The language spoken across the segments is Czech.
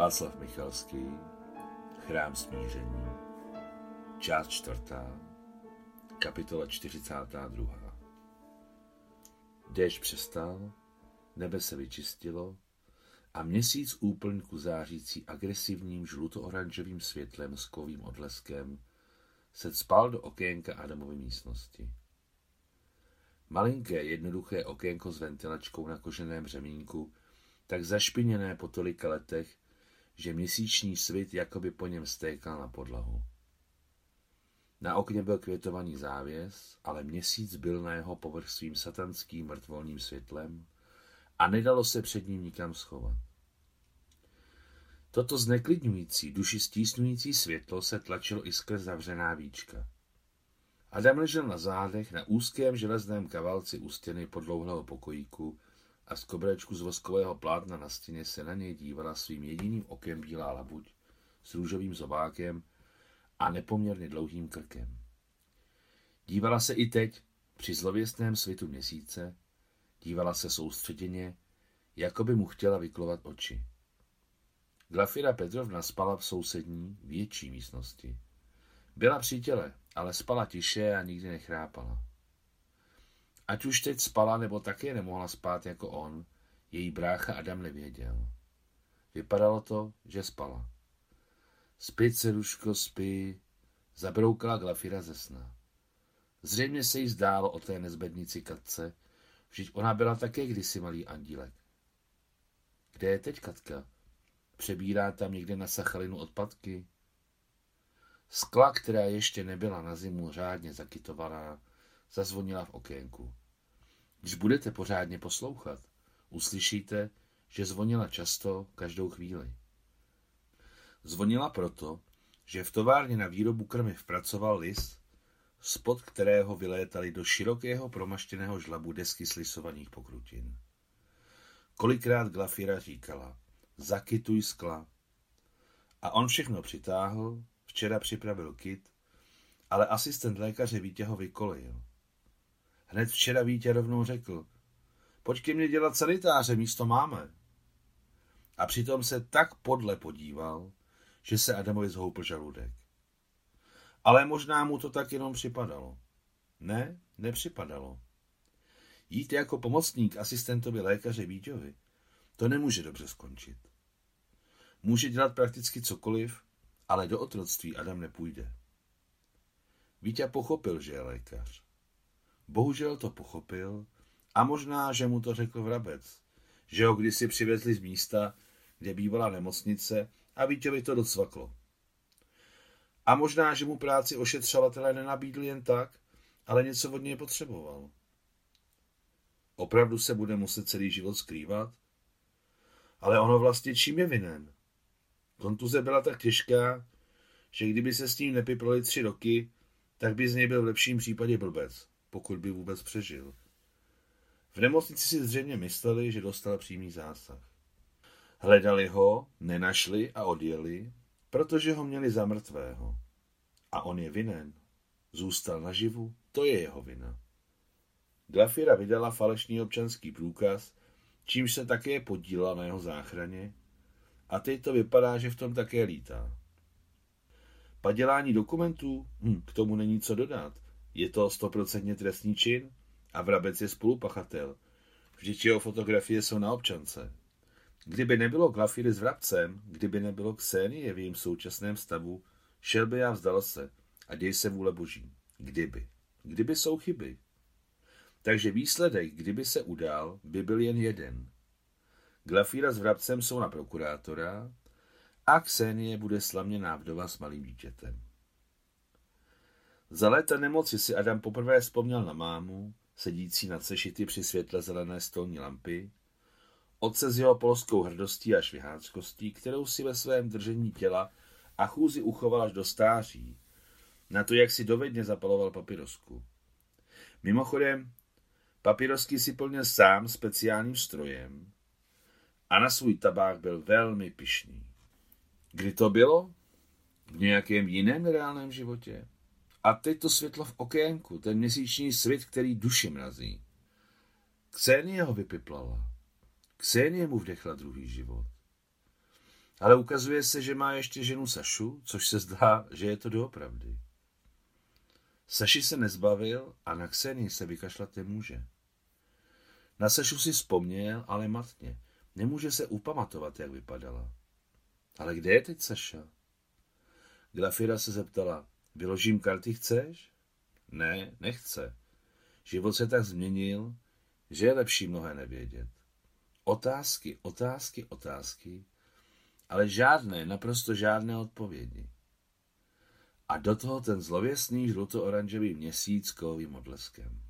Václav Michalský, Chrám smíření, část čtvrtá, kapitola 42. Déšť přestal, nebe se vyčistilo a měsíc úplňku zářící agresivním žluto-oranžovým světlem s kovým odleskem se spal do okénka Adamovy místnosti. Malinké jednoduché okénko s ventilačkou na koženém řemínku, tak zašpiněné po tolika letech, že měsíční svit jakoby po něm stékal na podlahu. Na okně byl květovaný závěs, ale měsíc byl na jeho povrch svým satanským mrtvolným světlem a nedalo se před ním nikam schovat. Toto zneklidňující, duši stísnující světlo se tlačilo i skrz zavřená víčka. Adam ležel na zádech na úzkém železném kavalci u stěny podlouhlého pokojíku a z kobrečku z voskového plátna na stěně se na něj dívala svým jediným okem bílá labuť s růžovým zobákem a nepoměrně dlouhým krkem. Dívala se i teď, při zlověstném svitu měsíce, dívala se soustředěně, jako by mu chtěla vyklovat oči. Glafira Petrovna spala v sousední, větší místnosti. Byla při těle, ale spala tiše a nikdy nechrápala. Ať už teď spala, nebo také nemohla spát jako on, její brácha Adam nevěděl. Vypadalo to, že spala. Spí, ceruško, spí, zabroukala Glafira ze sna. Zřejmě se jí zdálo o té nezbednici Katce, vždyť ona byla také kdysi malý andílek. Kde je teď Katka? Přebírá tam někde na Sachalinu odpadky? Skla, která ještě nebyla na zimu řádně zakytovaná, zazvonila v okénku. Když budete pořádně poslouchat, uslyšíte, že zvonila často, každou chvíli. Zvonila proto, že v továrně na výrobu krmiv pracoval lis, spod kterého vylétaly do širokého promaštěného žlabu desky slisovaných pokrutin. Kolikrát Glafira říkala, zakytuj skla. A on všechno přitáhl, včera připravil kit, ale asistent lékaře Vítě ho vykolejil. Hned včera Vítě rovnou řekl, pojď ke mně dělat sanitáře, místo máme. A přitom se tak podle podíval, že se Adamovi zhoupl žaludek. Ale možná mu to tak jenom připadalo. Ne, nepřipadalo. Jít jako pomocník asistentovi lékaře Víťovi, to nemůže dobře skončit. Může dělat prakticky cokoliv, ale do otroctví Adam nepůjde. Vítě pochopil, že je lékař. Bohužel to pochopil a možná, že mu to řekl vrabec, že ho kdysi přivezli z místa, kde bývala nemocnice a Vítěvi to docvaklo. A možná, že mu práci ošetřovatele nenabídl jen tak, ale něco od něj potřeboval. Opravdu se bude muset celý život skrývat? Ale ono vlastně čím je vinen? Kontuze byla tak těžká, že kdyby se s ním nepiplali tři roky, tak by z něj byl v lepším případě blbec pokud by vůbec přežil. V nemocnici si zřejmě mysleli, že dostal přímý zásah. Hledali ho, nenašli a odjeli, protože ho měli za mrtvého. A on je vinen. Zůstal naživu, to je jeho vina. Glafira vydala falešný občanský průkaz, čímž se také podílela na jeho záchraně a teď to vypadá, že v tom také lítá. Padělání dokumentů? Hm, k tomu není co dodat. Je to stoprocentně trestný čin a vrabec je spolupachatel. Vždyť jeho fotografie jsou na občance. Kdyby nebylo Glafiry s vrabcem, kdyby nebylo Ksenie v jejím současném stavu, šel by a vzdal se a děj se vůle boží. Kdyby. Kdyby jsou chyby. Takže výsledek, kdyby se udál, by byl jen jeden. Glafíra s vrabcem jsou na prokurátora a Ksenie bude slavně vdova s malým dítětem. Za léta nemoci si Adam poprvé vzpomněl na mámu, sedící na sešity při světle zelené stolní lampy, otce s jeho polskou hrdostí a šviháckostí, kterou si ve svém držení těla a chůzi uchoval až do stáří, na to, jak si dovedně zapaloval papirosku. Mimochodem, papirosky si plnil sám speciálním strojem a na svůj tabák byl velmi pišný. Kdy to bylo? V nějakém jiném reálném životě? A teď to světlo v okénku, ten měsíční svět, který duši mrazí. Ksenie ho vypiplala. Ksenie mu vdechla druhý život. Ale ukazuje se, že má ještě ženu Sašu, což se zdá, že je to doopravdy. Saši se nezbavil a na Kseny se vykašlat nemůže. Na Sašu si vzpomněl, ale matně. Nemůže se upamatovat, jak vypadala. Ale kde je teď Saša? Glafira se zeptala, vyložím karty chceš? Ne, nechce. Život se tak změnil, že je lepší mnohé nevědět. Otázky, otázky, otázky, ale žádné, naprosto žádné odpovědi. A do toho ten zlověsný žluto-oranžový měsíc kovým odleskem.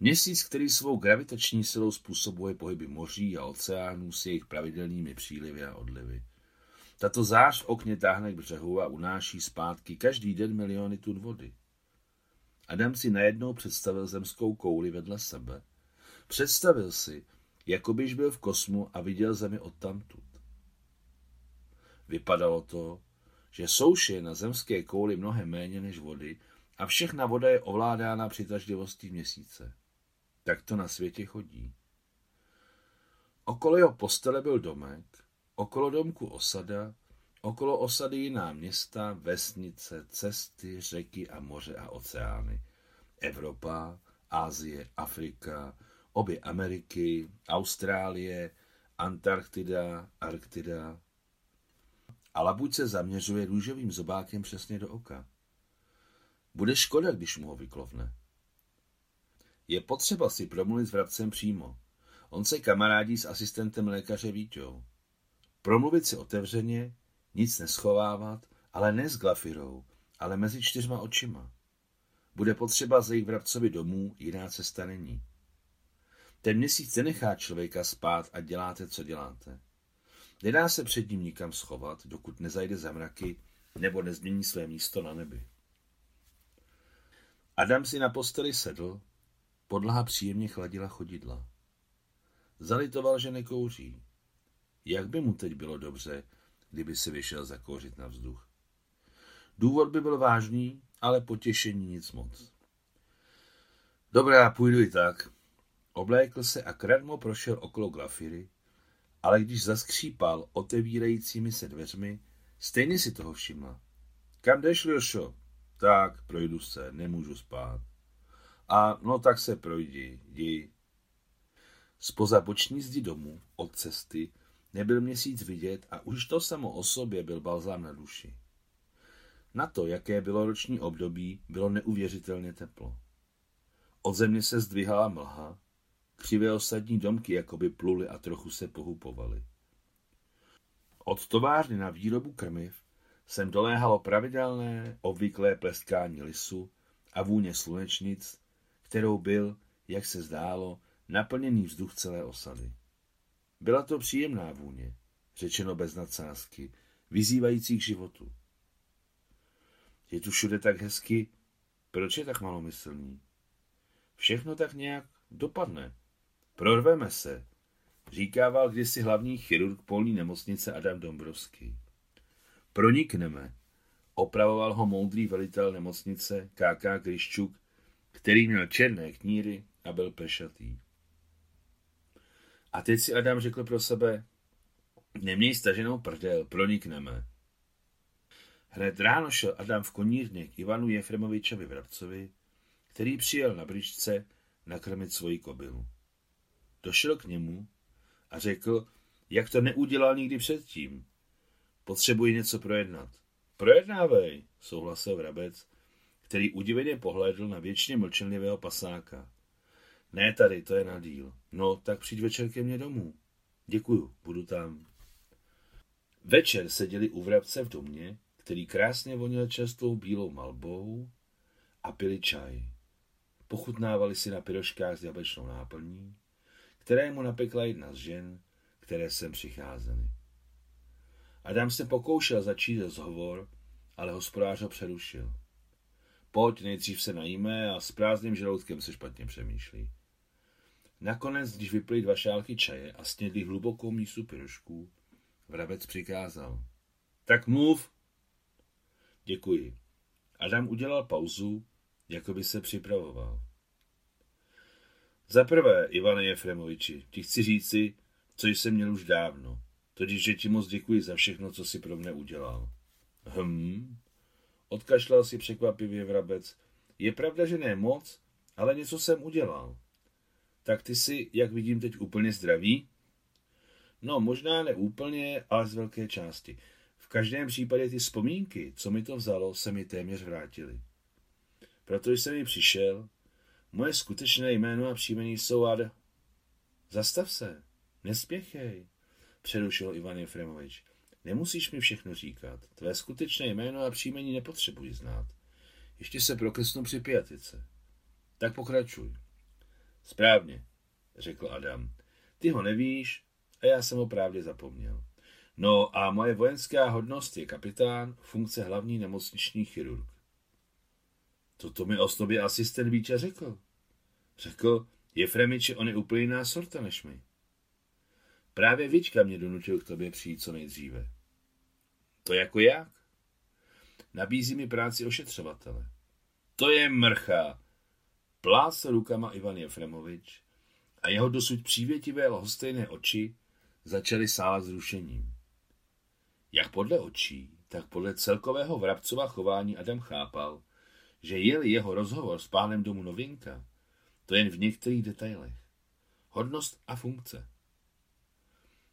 Měsíc, který svou gravitační silou způsobuje pohyby moří a oceánů s jejich pravidelnými přílivy a odlivy. Tato zář v okně táhne k břehu a unáší zpátky každý den miliony tun vody. Adam si najednou představil zemskou kouli vedle sebe. Představil si, jako byž byl v kosmu a viděl zemi odtamtud. Vypadalo to, že souše je na zemské kouli mnohem méně než vody a všechna voda je ovládána přitažlivostí měsíce. Tak to na světě chodí. Okolo jeho postele byl domek, okolo domku osada, okolo osady jiná města, vesnice, cesty, řeky a moře a oceány. Evropa, Asie, Afrika, obě Ameriky, Austrálie, Antarktida, Arktida. A labuť se zaměřuje růžovým zobákem přesně do oka. Bude škoda, když mu ho vyklovne. Je potřeba si promluvit s vrabcem přímo. On se kamarádí s asistentem lékaře Víťou. Promluvit si otevřeně, nic neschovávat, ale ne s glafirou, ale mezi čtyřma očima. Bude potřeba zejít vrabcovi domů, jiná cesta není. Ten měsíc nenechá člověka spát a děláte, co děláte. Nedá se před ním nikam schovat, dokud nezajde za mraky nebo nezmění své místo na nebi. Adam si na posteli sedl, podlaha příjemně chladila chodidla. Zalitoval, že nekouří. Jak by mu teď bylo dobře, kdyby se vyšel zakouřit na vzduch? Důvod by byl vážný, ale potěšení nic moc. Dobrá, půjdu i tak. Oblékl se a kradmo prošel okolo glafiry, ale když zaskřípal otevírajícími se dveřmi, stejně si toho všimla. Kam jdeš, Ljošo? Tak, projdu se, nemůžu spát. A no tak se projdi, jdi. Spoza boční zdi domu, od cesty, nebyl měsíc vidět a už to samo o sobě byl balzám na duši. Na to, jaké bylo roční období, bylo neuvěřitelně teplo. Od země se zdvihala mlha, křivé osadní domky jakoby pluly a trochu se pohupovaly. Od továrny na výrobu krmiv sem doléhalo pravidelné, obvyklé pleskání lisu a vůně slunečnic, kterou byl, jak se zdálo, naplněný vzduch celé osady. Byla to příjemná vůně, řečeno bez nadsázky, vyzývající k životu. Je tu všude tak hezky, proč je tak malomyslný? Všechno tak nějak dopadne. Prorveme se, říkával kdysi hlavní chirurg polní nemocnice Adam Dombrovský. Pronikneme, opravoval ho moudrý velitel nemocnice K.K. Kryščuk, který měl černé kníry a byl pešatý. A teď si Adam řekl pro sebe, neměj staženou prdel, pronikneme. Hned ráno šel Adam v konírně k Ivanu Jefremovičovi Vrabcovi, který přijel na bryčce nakrmit svoji kobylu. Došel k němu a řekl, jak to neudělal nikdy předtím. Potřebuji něco projednat. Projednávej, souhlasil vrabec, který udiveně pohlédl na věčně mlčenlivého pasáka. Ne tady, to je na díl. No, tak přijď večer ke mně domů. Děkuju, budu tam. Večer seděli u vrabce v domě, který krásně vonil čerstvou bílou malbou a pili čaj. Pochutnávali si na piroškách s jablečnou náplní, které mu napekla jedna z žen, které sem přicházely. Adam se pokoušel začít rozhovor, ale hospodář ho přerušil. Pojď, nejdřív se najíme a s prázdným žaludkem se špatně přemýšlí. Nakonec, když vypili dva šálky čaje a snědli hlubokou mísu pirošků, vrabec přikázal. Tak mluv. Děkuji. Adam udělal pauzu, jako by se připravoval. Za prvé, Ivane Jefremoviči, ti chci říci, co jsem měl už dávno. Totiž, že ti moc děkuji za všechno, co si pro mne udělal. Hm, odkašlal si překvapivě vrabec. Je pravda, že ne moc, ale něco jsem udělal. Tak ty jsi, jak vidím, teď úplně zdravý? No, možná ne úplně, ale z velké části. V každém případě ty vzpomínky, co mi to vzalo, se mi téměř vrátily. Protože jsem mi přišel, moje skutečné jméno a příjmení jsou ad... Zastav se, nespěchej, přerušil Ivan Jefremovič. Nemusíš mi všechno říkat. Tvé skutečné jméno a příjmení nepotřebuji znát. Ještě se prokresnu při pijatice. Tak pokračuj. Správně, řekl Adam. Ty ho nevíš a já jsem ho právě zapomněl. No a moje vojenská hodnost je kapitán, funkce hlavní nemocniční chirurg. Toto mi o sobě asistent Víča řekl. Řekl, je Fremiče, on je úplně jiná sorta než my. Právě Víčka mě donutil k tobě přijít co nejdříve. To jako jak? Nabízí mi práci ošetřovatele. To je mrcha. Plácel rukama Ivan Jefremovič a jeho dosud přívětivé lhostejné oči začaly sálat zrušením. Jak podle očí, tak podle celkového vrabcova chování Adam chápal, že je jeho rozhovor s pánem domu novinka, to jen v některých detailech. Hodnost a funkce.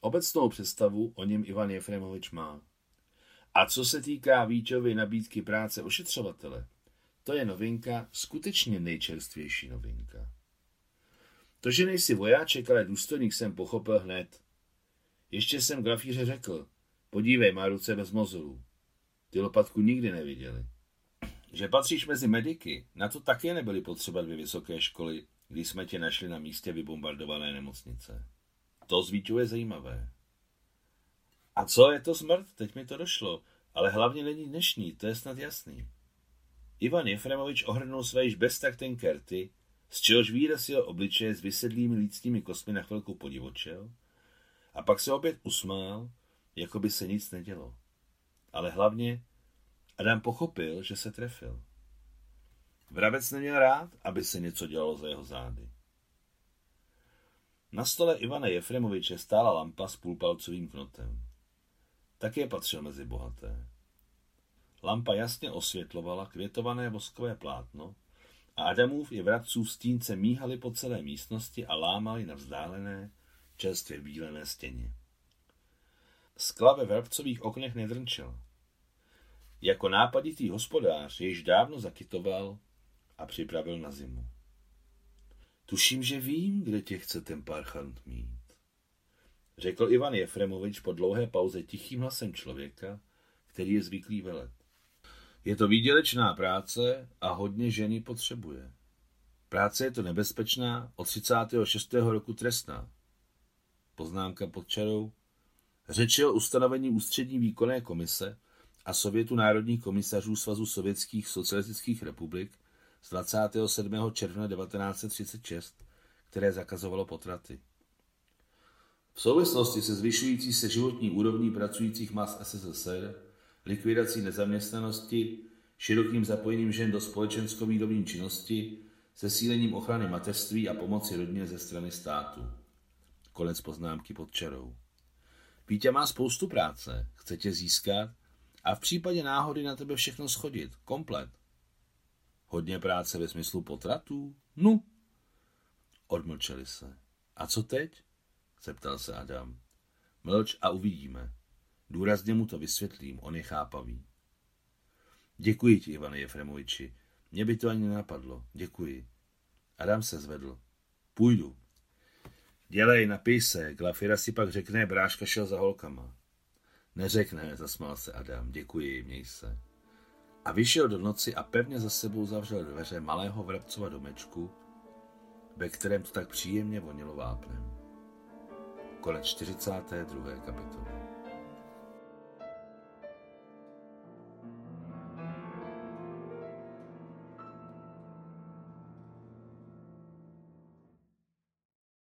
Obecnou představu o něm Ivan Jefremovič má. A co se týká Víčovy nabídky práce ošetřovatele, to je novinka, skutečně nejčerstvější novinka. To, že nejsi vojáček, ale důstojník, jsem pochopil hned. Ještě jsem grafíře řekl, podívej, má ruce bez mozolů. Ty lopatku nikdy neviděli. Že patříš mezi mediky, na to také nebyly potřeba dvě vysoké školy, když jsme tě našli na místě vybombardované nemocnice. To je zajímavé. A co je to smrt? Teď mi to došlo. Ale hlavně není dnešní, to je snad jasný. Ivan Jefremovič ohrnul své již beztakten kerty, z čehož výraz jeho obličeje s vysedlými lícními kosmy na chvilku podivočel, a pak se opět usmál, jako by se nic nedělo. Ale hlavně Adam pochopil, že se trefil. Vrabec neměl rád, aby se něco dělalo za jeho zády. Na stole Ivana Jefremoviče stála lampa s půlpalcovým knotem. Také patřil mezi bohaté. Lampa jasně osvětlovala květované voskové plátno a Adamův i vratců stínce míhaly po celé místnosti a lámali na vzdálené, čerstvě bílené stěně. Skla ve vrabcových oknech nedrnčel. Jako nápaditý hospodář již dávno zakytoval a připravil na zimu. Tuším, že vím, kde tě chce ten parchant mít. Řekl Ivan Jefremovič po dlouhé pauze tichým hlasem člověka, který je zvyklý velet. Je to výdělečná práce a hodně ženy potřebuje. Práce je to nebezpečná, od 36. roku trestná. Poznámka pod čarou. Řeč o ustanovení ústřední výkonné komise a Sovětu národních komisařů Svazu sovětských socialistických republik z 27. června 1936, které zakazovalo potraty. V souvislosti se zvyšující se životní úrovní pracujících mas SSSR, likvidací nezaměstnanosti, širokým zapojením žen do společensko-výrobní činnosti, sílením ochrany mateřství a pomoci rodině ze strany státu. Konec poznámky pod čarou. Vítě má spoustu práce, chce tě získat a v případě náhody na tebe všechno schodit, komplet. Hodně práce ve smyslu potratů? Nu. Odmlčeli se. A co teď? zeptal se Adam. Mlč a uvidíme. Důrazně mu to vysvětlím, on je chápavý. Děkuji ti, Ivane Jefremoviči. Mě by to ani nenapadlo. Děkuji. Adam se zvedl. Půjdu. Dělej, napij se, Glafira si pak řekne, bráška šel za holkama. Neřekne, zasmál se Adam. Děkuji, měj se. A vyšel do noci a pevně za sebou zavřel dveře malého vrabcova domečku, ve kterém to tak příjemně vonilo vápnem. Konec 42. kapitoly.